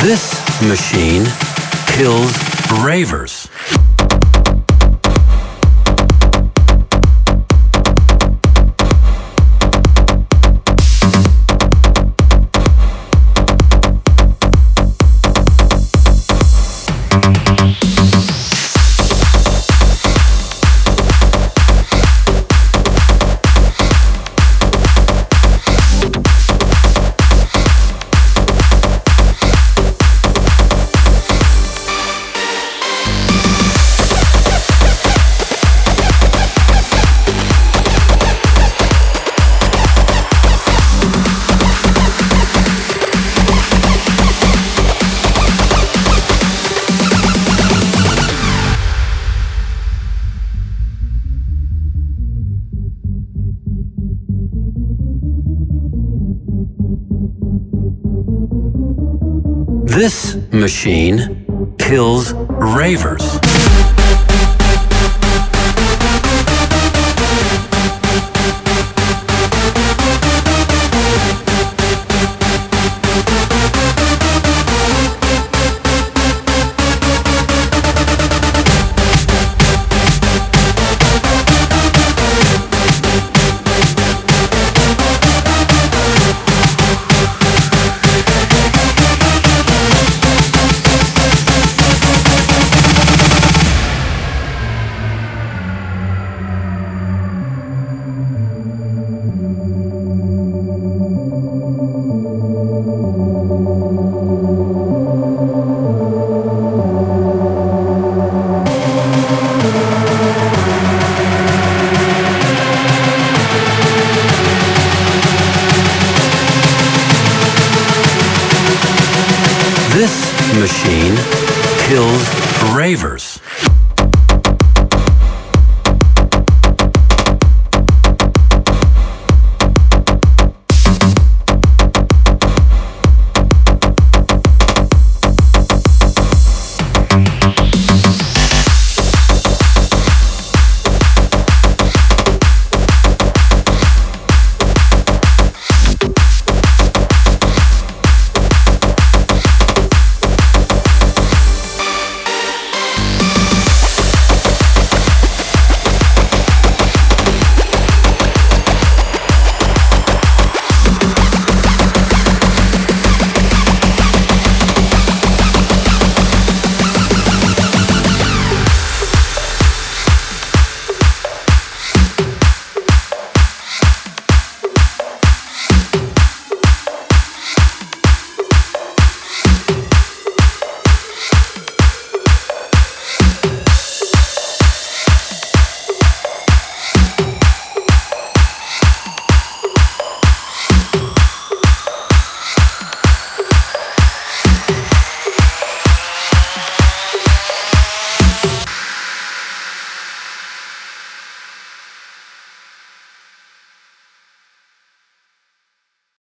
This machine kills ravers. This machine kills ravers. Machine kills ravers.